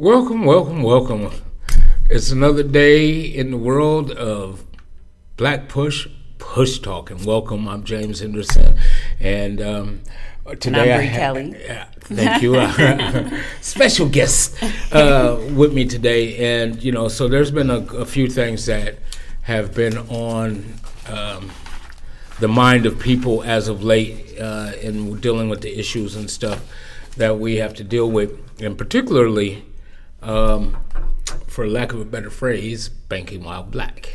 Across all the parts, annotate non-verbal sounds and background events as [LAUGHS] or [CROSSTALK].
Welcome, welcome, welcome. It's another day in the world of Black Push, Push Talk, and welcome. I'm James Henderson, and um, today and I'm I ha- Kelly. [LAUGHS] Yeah, thank you. [LAUGHS] Special guest uh, with me today, and you know, so there's been a, a few things that have been on um, the mind of people as of late uh, in dealing with the issues and stuff that we have to deal with, and particularly um, for lack of a better phrase, banking while black.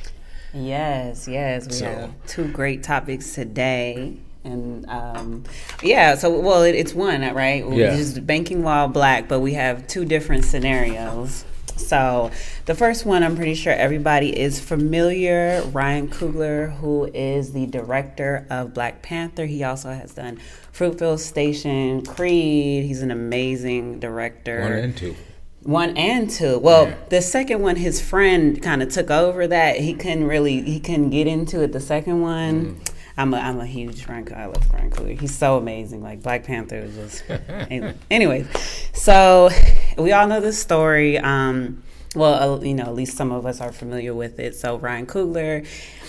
Yes, yes. We So- have two great topics today. And um, yeah, so well, it, it's one, right? Yeah. Just banking while black, but we have two different scenarios. So the first one, I'm pretty sure everybody is familiar. Ryan Coogler, who is the director of Black Panther, he also has done Fruitvale Station, Creed. He's an amazing director. One and two. One and two. Well, Yeah. the second one, his friend kind of took over that. He couldn't really, he couldn't get into it. The second one, Mm-hmm. I'm a, I'm a huge Frank. I love Frank Coogler. He's so amazing. Like Black Panther was just. [LAUGHS] anyway, so we all know this story. Um, well, uh, you know, at least some of us are familiar with it. So Ryan Coogler,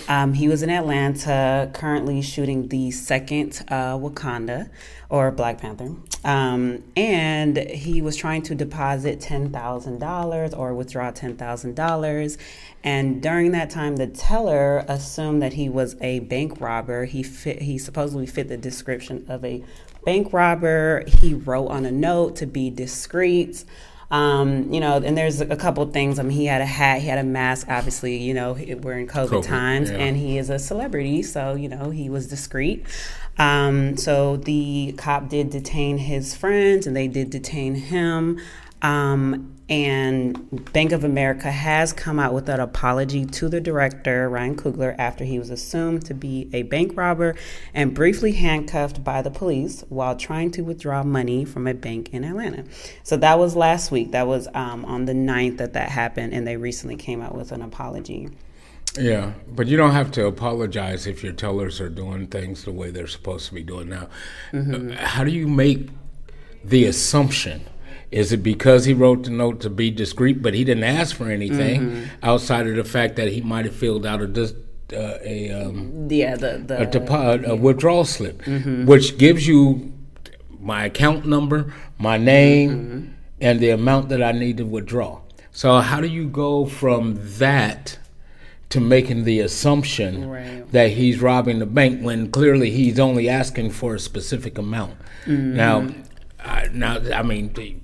um, he was in Atlanta, currently shooting the second uh, Wakanda or Black Panther, um, and he was trying to deposit ten thousand dollars or withdraw ten thousand dollars. And during that time, the teller assumed that he was a bank robber. He fit, he supposedly fit the description of a bank robber. He wrote on a note to be discreet. Um, you know, and there's a couple things. I mean, he had a hat, he had a mask. Obviously, you know, we're in COVID, COVID, times, yeah. and he is a celebrity, so you know he was discreet. Um, so the cop did detain his friends, and they did detain him. Um, and Bank of America has come out with an apology to the director, Ryan Coogler, after he was assumed to be a bank robber and briefly handcuffed by the police while trying to withdraw money from a bank in Atlanta. So that was last week. That was um, on the 9th that that happened, and they recently came out with an apology. Yeah, but you don't have to apologize if your tellers are doing things the way they're supposed to be doing now. Mm-hmm. Uh, How do you make the assumption? Is it because he wrote the note to be discreet, but he didn't ask for anything Mm-hmm. outside of the fact that he might have filled out a dis, uh, a um, Yeah, the the a, depo- a withdrawal slip, Mm-hmm. which gives you my account number, my name, Mm-hmm. and the amount that I need to withdraw. So how do you go from that to making the assumption Right. that he's robbing the bank when clearly he's only asking for a specific amount? Mm-hmm. Now, I, now I mean.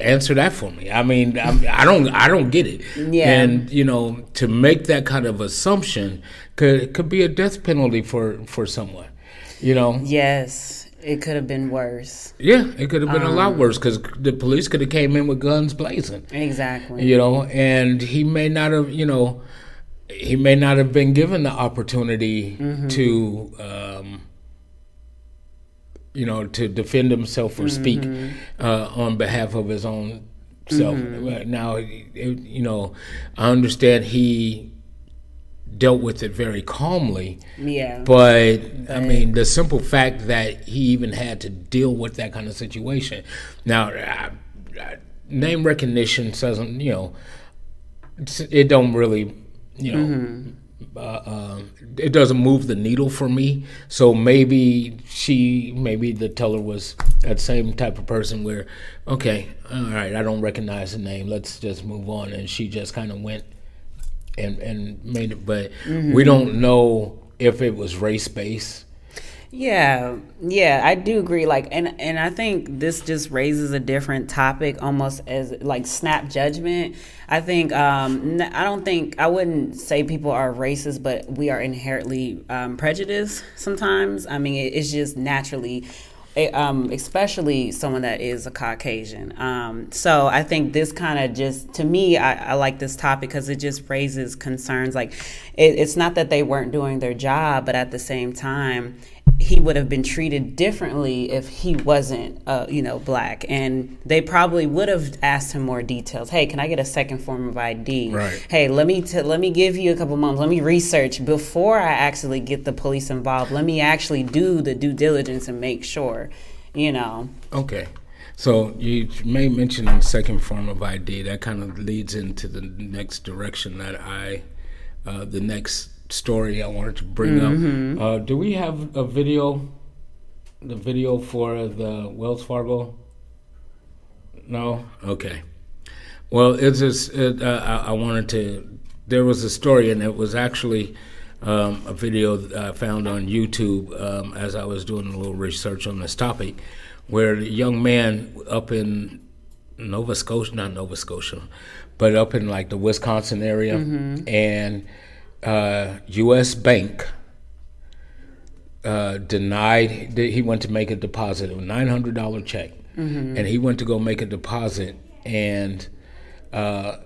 Answer that for me. I mean, I'm, I don't, I don't get it. Yeah. And you know, to make that kind of assumption could could be a death penalty for for someone. You know, yes, it could have been worse. yeah, it could have been a lot Um, worse because the police could have came in with guns blazing. Exactly. You know, and he may not have, you know, he may not have been given the opportunity Mm-hmm. to, um, you know, to defend himself or speak Mm-hmm. uh, on behalf of his own self. Now, it, you know, I understand he dealt with it very calmly. Yeah. But I mean, the simple fact that he even had to deal with that kind of situation. Now, I, I, name recognition doesn't, you know, it don't really, you know, uh, um, it doesn't move the needle for me. So maybe she, maybe the teller was that same type of person where, okay, all right, I don't recognize the name. Let's just move on. And she just kind of went and and made it. But we don't know if it was race based. Yeah, yeah, I do agree. Like, and and I think this just raises a different topic, almost as like snap judgment. I think um, I don't think I wouldn't say people are racist, but we are inherently um, prejudiced sometimes. I mean, it, it's just naturally. eh, Um, especially someone that is a Caucasian. Um, so I think this kind of just, to me, I, I like this topic because it just raises concerns. Like, it, it's not that they weren't doing their job, but at the same time, he would have been treated differently if he wasn't, uh, you know, black. And they probably would have asked him more details. Hey, can I get a second form of ID? Right. Hey, let me t- let me give you a couple months. Let me research before I actually get the police involved. Let me actually do the due diligence and make sure, you know. Okay. So you may mention the second form of ID. That kind of leads into the next direction that I, uh, the next story I wanted to bring Mm-hmm. up. Uh, do we have a video? The video for the Wells Fargo? No. Okay. Well, it's just it, uh, I, I wanted to. There was a story, and it was actually um, a video I found on YouTube um, as I was doing a little research on this topic, where a young man up in Nova Scotia, not Nova Scotia, but up in like the Wisconsin area, and uh, U.S. Bank uh, denied that he went to make a deposit of a nine hundred dollar check, and he went to go make a deposit, and uh,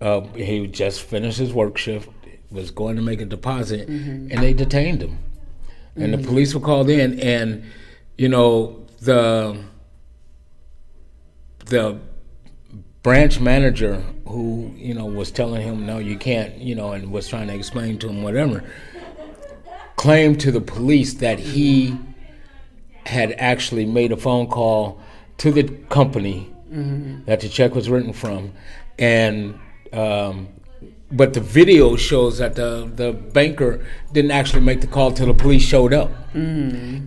uh, he just finished his work shift, was going to make a deposit, and they detained him, and the police were called in, and you know the the branch manager who you know was telling him no you can't you know and was trying to explain to him whatever claimed to the police that he had actually made a phone call to the company that the check was written from and um, but the video shows that the, the banker didn't actually make the call till the police showed up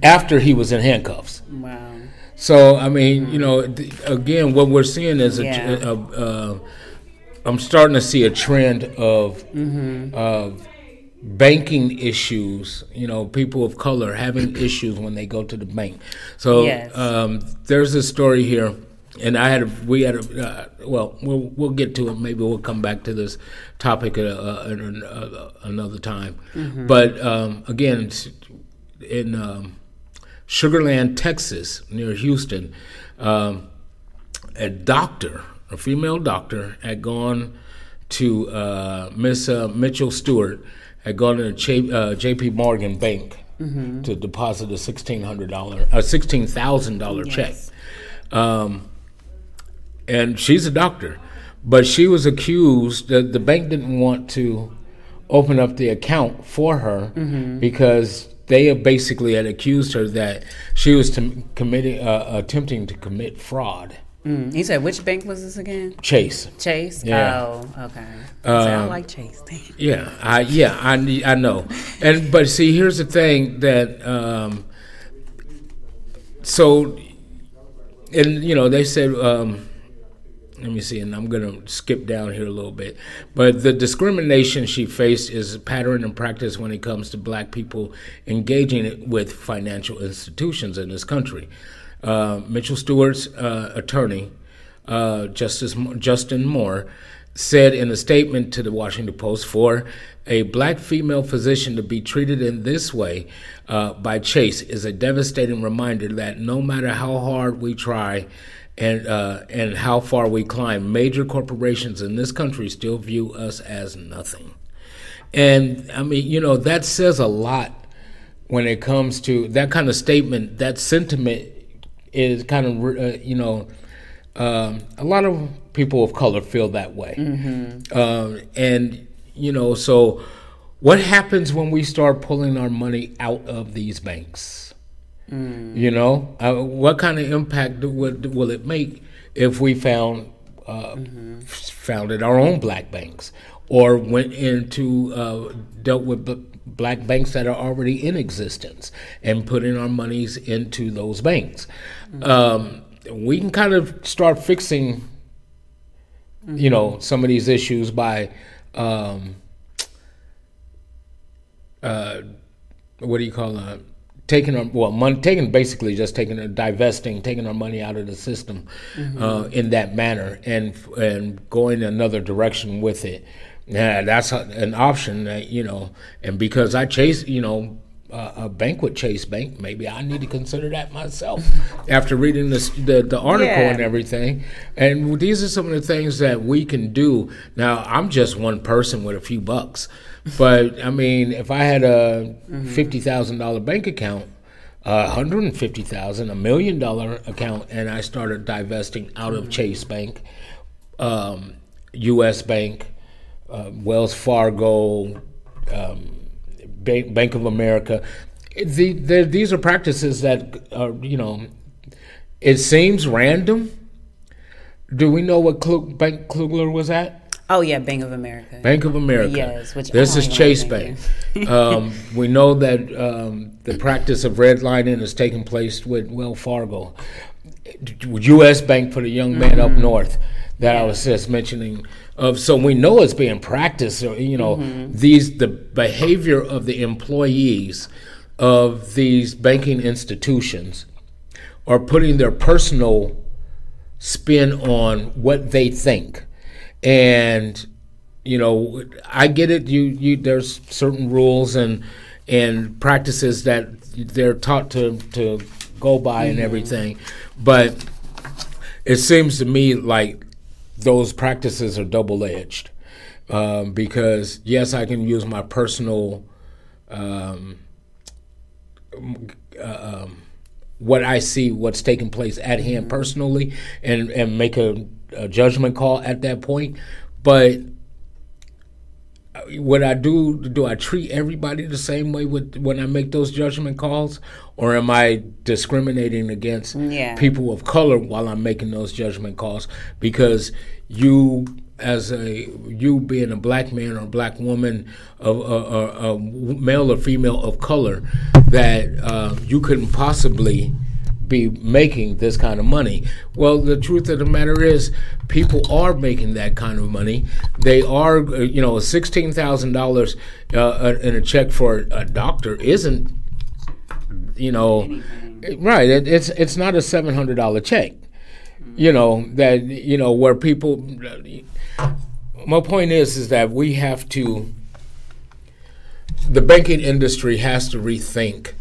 after he was in handcuffs. Wow. So I mean, you know, th- again, what we're seeing is a, Yeah. a, a, I'm starting to see a trend of Mm-hmm. of banking issues. You know, people of color having [COUGHS] issues when they go to the bank. So Yes. um, there's a story here, and I had a, we had a, uh, well, we'll we'll get to it. Maybe we'll come back to this topic uh, at an- uh, another time. But um, again, in. Um, Sugar Land, Texas, near Houston, um, a doctor, a female doctor, had gone to uh, Miss uh, Mitchell Stewart, had gone to J, uh, J.P. Morgan Bank to deposit a sixteen hundred dollar, a sixteen thousand dollar check, um, and she's a doctor, but she was accused that the bank didn't want to open up the account for her because they basically had accused her that she was committing uh, attempting to commit fraud. Mm. You said which bank was this again? Chase. Chase. Yeah. Oh, okay. I, said, I Um, like Chase. [LAUGHS] Yeah, I yeah, I I know. And but see, here's the thing that um so and you know, they said um let me see, and I'm going to skip down here a little bit. But the discrimination she faced is a pattern and practice when it comes to black people engaging with financial institutions in this country. Uh, Mitchell Stewart's uh, attorney, uh, Justice Justin Moore, said in a statement to the Washington Post for a black female physician to be treated in this way uh, by Chase is a devastating reminder that no matter how hard we try and uh, and how far we climb, major corporations in this country still view us as nothing. And I mean, you know, that says a lot when it comes to that kind of statement. That sentiment is kind of, uh, you know, um, a lot of people of color feel that way. Um, and, you know, so what happens when we start pulling our money out of these banks? You know, uh, what kind of impact would, will it make if we found uh, founded our own black banks or went into uh, dealt with b- black banks that are already in existence and putting our monies into those banks? Um, we can kind of start fixing, you know, some of these issues by. Um, uh, what do you call it? Taking our well, money, taking basically just taking a divesting, taking our money out of the system uh, in that manner, and and going another direction with it. Yeah, that's a, an option that you know, and because I chase, you know, uh, a banquet chase bank, maybe I need to consider that myself [LAUGHS] after reading this the the article Yeah. and everything. And these are some of the things that we can do. Now, I'm just one person with a few bucks, but I mean, if I had a fifty thousand dollar bank account, a hundred and fifty thousand, a million dollar account, and I started divesting out of Chase Bank, um, U.S. Bank, uh, Wells Fargo, um, Bank, Bank of America. The, the, these are practices that are, you know, it seems random. Do we know what Klug, Bank Klugler was at? Oh yeah, Bank of America. Bank of America. Yes, which this is Chase Bank. [LAUGHS] um, we know that [LAUGHS] um, the practice of redlining is taking place with Wells Fargo, U.S. Bank for the young man up north that I was just mentioning. Of so we know it's being practiced. so, You know mm-hmm. these the behavior of the employees of these banking institutions are putting their personal spin on what they think. And you know i get it you you there's certain rules and and practices that they're taught to to go by and mm-hmm. everything. But it seems to me like those practices are double edged um, because yes i can use my personal um, uh, um, what I see, what's taking place at hand personally, and and make a, a judgment call at that point. But what I do, do I treat everybody the same way with when I make those judgment calls, or am I discriminating against Yeah. people of color while I'm making those judgment calls? Because you, as a you being a black man or a black woman, a, a male or female of color, that uh, you couldn't possibly be making this kind of money. Well, the truth of the matter is, people are making that kind of money. They are, uh, you know, sixteen thousand dollars uh, in a check for a doctor isn't, you know, right? It, it's it's not a seven hundred dollar check. You know that you know where people. My point is, is that we have to. The banking industry has to rethink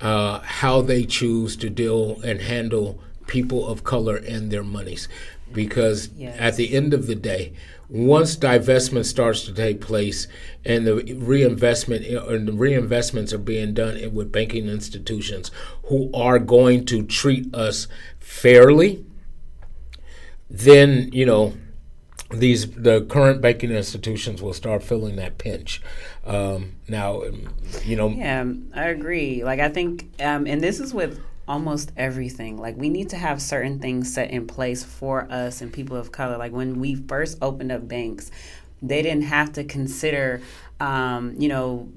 uh, how they choose to deal and handle people of color and their monies. Because Yes. at the end of the day, once divestment starts to take place and the reinvestment and the reinvestments are being done with banking institutions who are going to treat us fairly, then you know these the current banking institutions will start feeling that pinch. Um, now, you know, Yeah, I agree. Like I think, um, and this is with almost everything. Like we need to have certain things set in place for us and people of color. Like when we first opened up banks, they didn't have to consider, um, you know.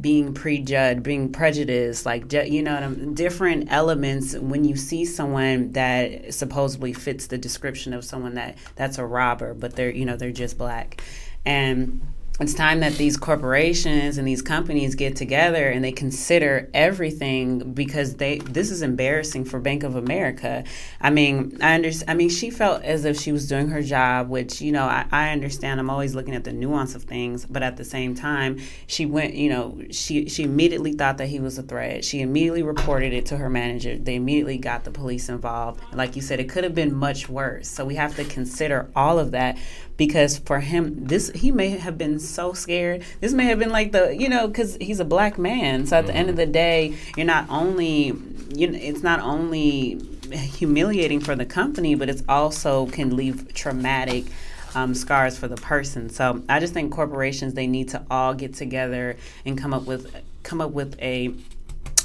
Being prejudged, being prejudiced, like you know, different elements. When you see someone that supposedly fits the description of someone that that's a robber, but they're you know they're just black, and it's time that these corporations and these companies get together and they consider everything because they this is embarrassing for Bank of America. I mean, I understand. I mean, she felt as if she was doing her job, which you know I, I understand. I'm always looking at the nuance of things, but at the same time, she went. You know, she she immediately thought that he was a threat. She immediately reported it to her manager. They immediately got the police involved. Like you said, it could have been much worse. So we have to consider all of that because for him this he may have been so scared. This may have been like the you know because he's a black man. So at the end of the day you're not only you know it's not only humiliating for the company but it's also can leave traumatic um, scars for the person. So i just think corporations they need to all get together and come up with come up with a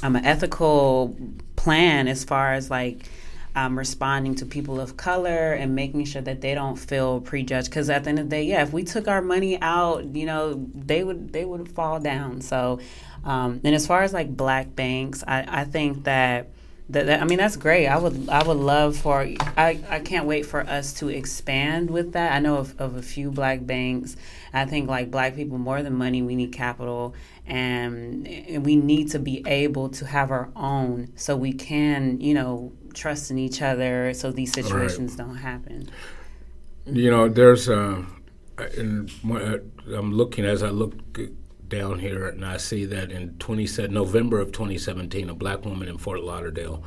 um, an ethical plan as far as like um, responding to people of color and making sure that they don't feel prejudged. Because at the end of the day, yeah, if we took our money out, you know, they would they would fall down. So, um, and as far as like black banks, I, I think that. That, that, I mean that's great. I would I would love for I, I can't wait for us to expand with that. I know of, of a few black banks. I think like black people more than money, we need capital and, and we need to be able to have our own so we can, you know, trust in each other so these situations don't happen. You know, there's uh, in, I'm looking as I look down here, and I see that in 20, November of 2017, a black woman in Fort Lauderdale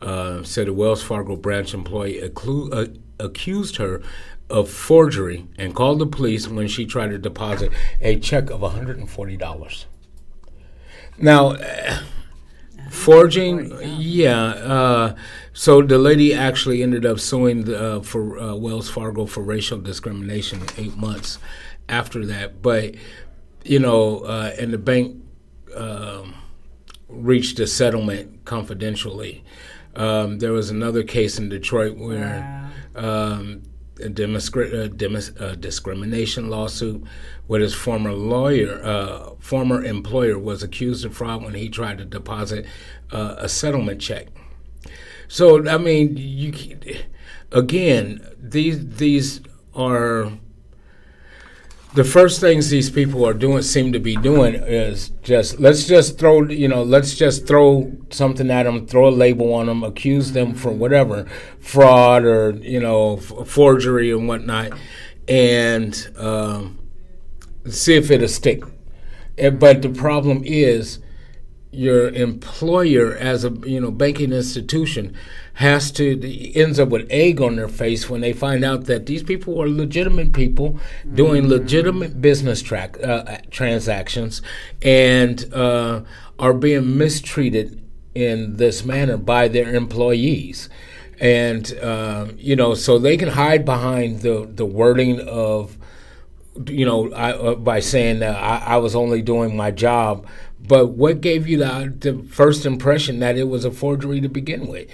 uh, said a Wells Fargo branch employee acclu- uh, accused her of forgery and called the police when she tried to deposit a check of $140. Now, uh, Forging, yeah. Uh, so the lady actually ended up suing the, uh, for uh, Wells Fargo for racial discrimination eight months after that. But you know, uh, and the bank um, reached a settlement confidentially. Um, there was another case in Detroit where wow. um, a, a, demis- a, discrimination lawsuit where his former lawyer, uh, former employer, was accused of fraud when he tried to deposit uh, a settlement check. So I mean, you again, these these are the first things these people are doing seem to be doing is just let's just throw you know let's just throw something at them throw a label on them accuse them for whatever fraud or you know f- forgery and whatnot and um, see if it'll stick. But the problem is your employer as a you know banking institution has to ends up with egg on their face when they find out that these people are legitimate people doing legitimate business track uh, transactions and uh, are being mistreated in this manner by their employees and uh, you know so they can hide behind the the wording of you know, I, uh, by saying that I, I, was only doing my job. But what gave you the, the first impression that it was a forgery to begin with?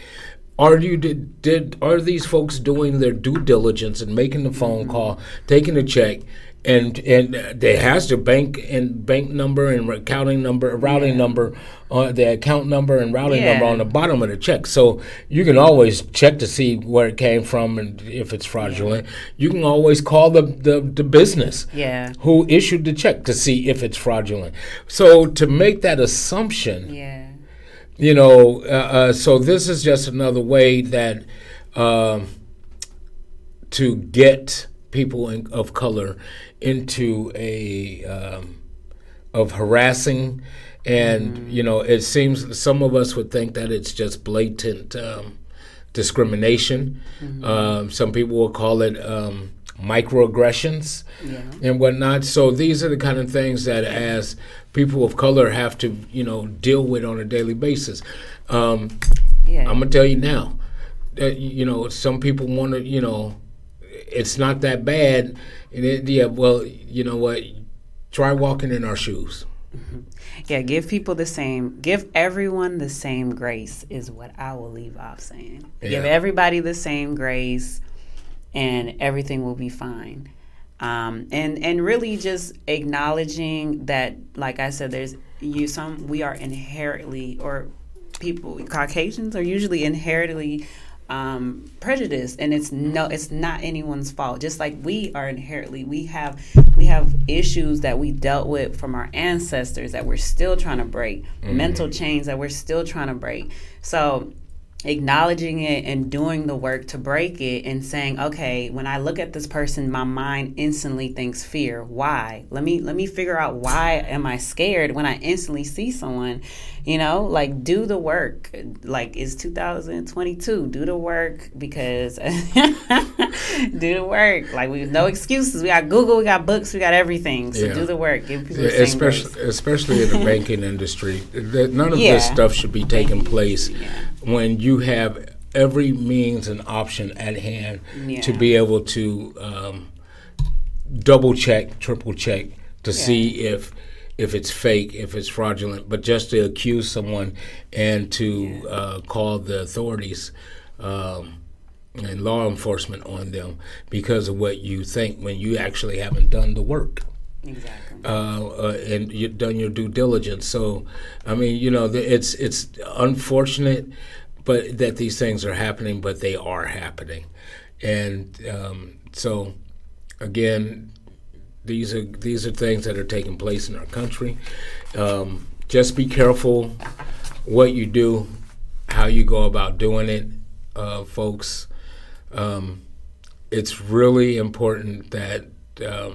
Are you did, did are these folks doing their due diligence and making the phone call, taking the check, and and there has the bank and bank number and accounting number, routing yeah. number, uh, the account number and routing yeah. number on the bottom of the check. So you can always check to see where it came from and if it's fraudulent. Yeah. You can always call the, the the business yeah. who issued the check to see if it's fraudulent. So to make that assumption, yeah you know, uh, uh, so this is just another way that uh, to get people in, of color into a um, of harassing, and mm-hmm. you know, it seems some of us would think that it's just blatant um, discrimination. Mm-hmm. Um, some people will call it um, microaggressions yeah. and whatnot. So these are the kind of things that, as people of color, have to you know deal with on a daily basis. Um, yeah. I'm gonna tell you now that you know some people want to you know it's not that bad. And it, yeah, well, you know what? Try walking in our shoes. Mm-hmm. Yeah, give people the same, give everyone the same grace, is what I will leave off saying. Yeah. Give everybody the same grace and everything will be fine. Um, and and really just acknowledging that, like I said, there's you some we are inherently or people Caucasians are usually inherently um, prejudiced, and it's no, it's not anyone's fault. Just like we are inherently, we have we have issues that we dealt with from our ancestors that we're still trying to break, mm-hmm. mental chains that we're still trying to break. So acknowledging it and doing the work to break it and saying okay when i look at this person my mind instantly thinks fear. Why? Let me let me figure out why am i scared when i instantly see someone you know? Like do the work. Like it's 2022 do the work because [LAUGHS] do the work. Like we no excuses. We got google we got books we got everything. So yeah. do the work. Give people the especially especially in the banking industry. That none of [LAUGHS] yeah. this stuff should be taking place yeah. When you have every means and option at hand to be able to um, double check triple check to see if if it's fake, if it's fraudulent, but just to accuse someone and to yeah. uh, call the authorities um, and law enforcement on them because of what you think when you actually haven't done the work. Exactly. Uh, uh, and you've done your due diligence. So, I mean, you know, it's it's unfortunate, but that these things are happening, but they are happening, and um, so again, these are these are things that are taking place in our country. Um, just be careful what you do, how you go about doing it, uh, folks. Um, it's really important that uh,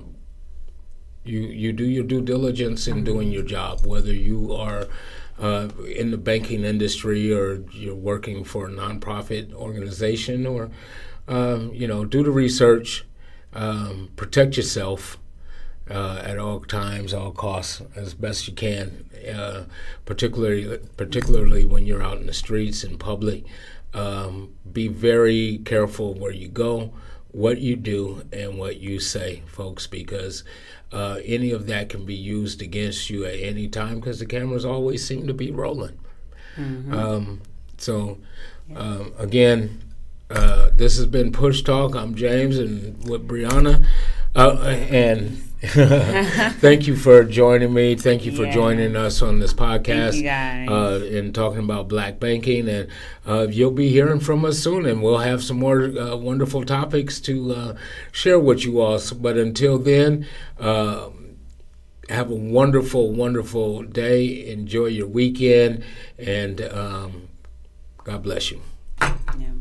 you you do your due diligence in doing your job, whether you are uh, in the banking industry or you're working for a nonprofit organization, or um, you know, do the research, um, protect yourself uh, at all times, all costs, as best you can. Uh, particularly, particularly when you're out in the streets in public, um, be very careful where you go, what you do, and what you say, folks, because uh, any of that can be used against you at any time because the cameras always seem to be rolling. Mm-hmm. Um, so, um, again, uh, this has been Push Talk. I'm James and with Brianna. Uh, and [LAUGHS] thank you for joining me. Thank you for yeah. joining us on this podcast uh, and talking about black banking. And uh, you'll be hearing from us soon, and we'll have some more uh, wonderful topics to uh, share with you all. But until then, uh, have a wonderful, wonderful day. Enjoy your weekend, and um, God bless you. Yeah.